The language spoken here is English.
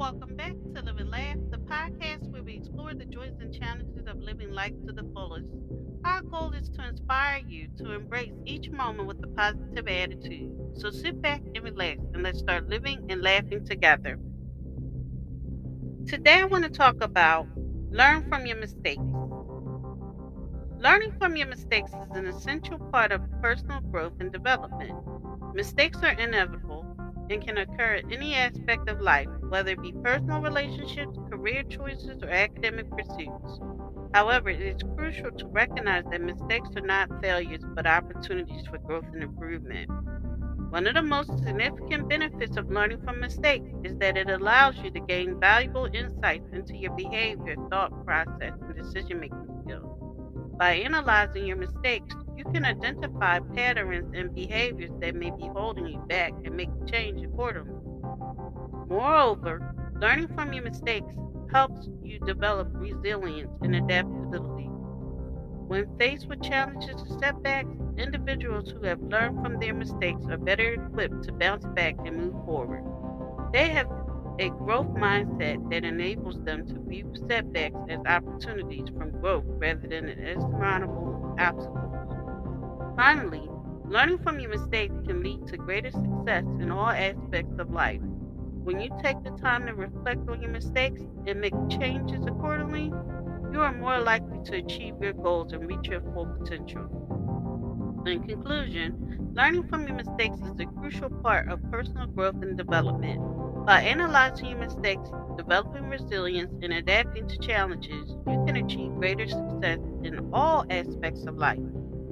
Welcome back to Live and Laugh, the podcast where we explore the joys and challenges of living life to the fullest. Our goal is to inspire you to embrace each moment with a positive attitude. So sit back and relax and let's start living and laughing together. Today I want to talk about learn from your mistakes. Learning from your mistakes is an essential part of personal growth and development. Mistakes are inevitable and can occur in any aspect of life, whether it be personal relationships, career choices, or academic pursuits. However, it is crucial to recognize that mistakes are not failures but opportunities for growth and improvement. One of the most significant benefits of learning from mistakes is that it allows you to gain valuable insights into your behavior, thought process, and decision making skills. By analyzing your mistakes, you can identify patterns and behaviors that may be holding you back and make change accordingly. Moreover, learning from your mistakes helps you develop resilience and adaptability. When faced with challenges or setbacks, individuals who have learned from their mistakes are better equipped to bounce back and move forward. They have a growth mindset that enables them to view setbacks as opportunities from growth rather than an insurmountable obstacles. Finally, learning from your mistakes can lead to greater success in all aspects of life. When you take the time to reflect on your mistakes and make changes accordingly, you are more likely to achieve your goals and reach your full potential. In conclusion, learning from your mistakes is a crucial part of personal growth and development. By analyzing your mistakes, developing resilience, and adapting to challenges, you can achieve greater success in all aspects of life.